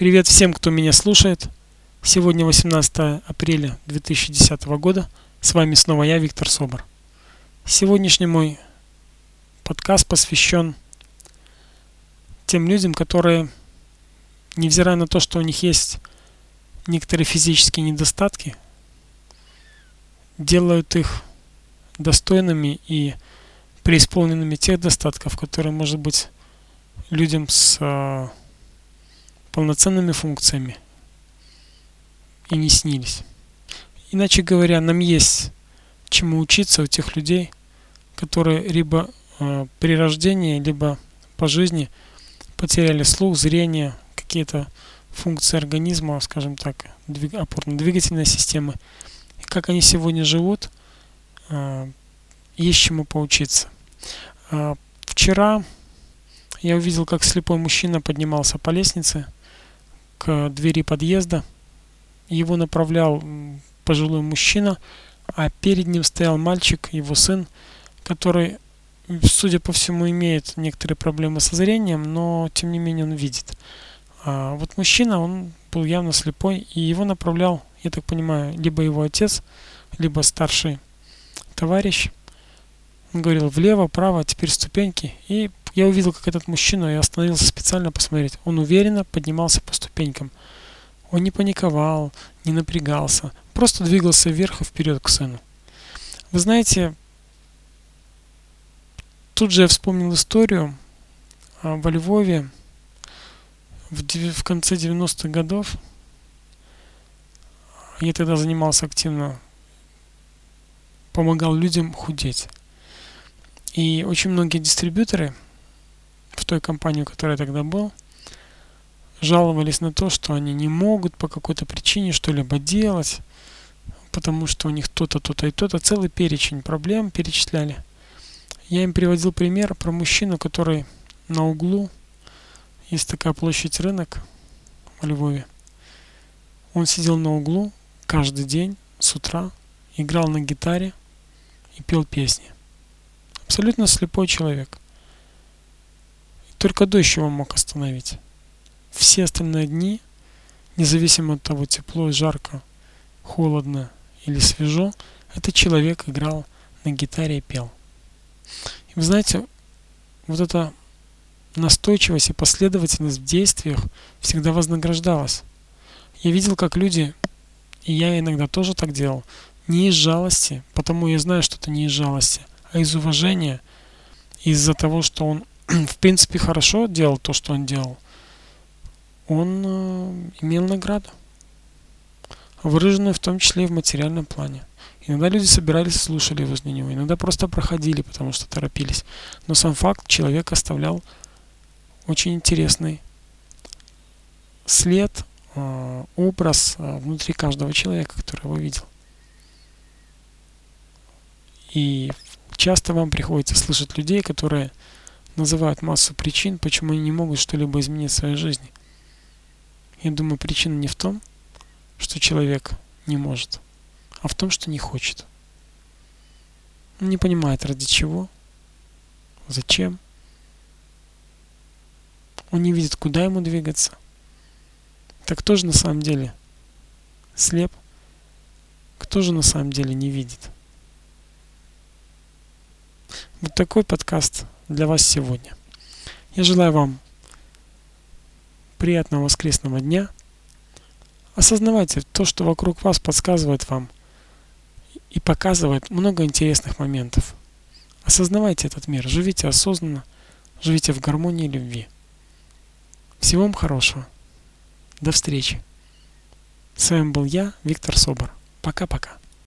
Привет всем, кто меня слушает. Сегодня 18 апреля 2010 года. С вами снова я, Виктор Собор. Сегодняшний мой подкаст посвящен тем людям, которые, невзирая на то, что у них есть некоторые физические недостатки, делают их достойными и преисполненными тех достатков, которые, может быть, людям с э, полноценными функциями и не снились. Иначе говоря, нам есть чему учиться у тех людей, которые либо э, при рождении, либо по жизни потеряли слух, зрение, какие-то функции организма, скажем так, двиг, опорно-двигательной системы. И как они сегодня живут, э, есть чему поучиться. Э, вчера я увидел, как слепой мужчина поднимался по лестнице к двери подъезда. Его направлял пожилой мужчина, а перед ним стоял мальчик, его сын, который, судя по всему, имеет некоторые проблемы со зрением, но тем не менее он видит. А вот мужчина, он был явно слепой, и его направлял, я так понимаю, либо его отец, либо старший товарищ. Он говорил влево, право, теперь ступеньки. И я увидел, как этот мужчина, я остановился специально посмотреть. Он уверенно поднимался по ступенькам. Он не паниковал, не напрягался, просто двигался вверх и вперед к сыну. Вы знаете, тут же я вспомнил историю а, во Львове в, конце 90-х годов. Я тогда занимался активно, помогал людям худеть. И очень многие дистрибьюторы той компании, в которой я тогда был, жаловались на то, что они не могут по какой-то причине что-либо делать, потому что у них то-то, то-то и то-то, целый перечень проблем перечисляли. Я им приводил пример про мужчину, который на углу, есть такая площадь рынок в Львове. Он сидел на углу каждый день с утра, играл на гитаре и пел песни. Абсолютно слепой человек. Только дождь его мог остановить. Все остальные дни, независимо от того, тепло, жарко, холодно или свежо, этот человек играл на гитаре и пел. И вы знаете, вот эта настойчивость и последовательность в действиях всегда вознаграждалась. Я видел, как люди, и я иногда тоже так делал, не из жалости, потому я знаю, что это не из жалости, а из уважения, из-за того, что он в принципе хорошо делал то, что он делал, он э, имел награду, выраженную в том числе и в материальном плане. Иногда люди собирались слушали возле него, иногда просто проходили, потому что торопились. Но сам факт человек оставлял очень интересный след, э, образ э, внутри каждого человека, который его видел. И часто вам приходится слышать людей, которые называют массу причин, почему они не могут что-либо изменить в своей жизни. Я думаю, причина не в том, что человек не может, а в том, что не хочет. Он не понимает, ради чего, зачем. Он не видит, куда ему двигаться. Так кто же на самом деле слеп? Кто же на самом деле не видит? Вот такой подкаст для вас сегодня. Я желаю вам приятного воскресного дня. Осознавайте то, что вокруг вас подсказывает вам и показывает много интересных моментов. Осознавайте этот мир, живите осознанно, живите в гармонии и любви. Всего вам хорошего. До встречи. С вами был я, Виктор Собор. Пока-пока.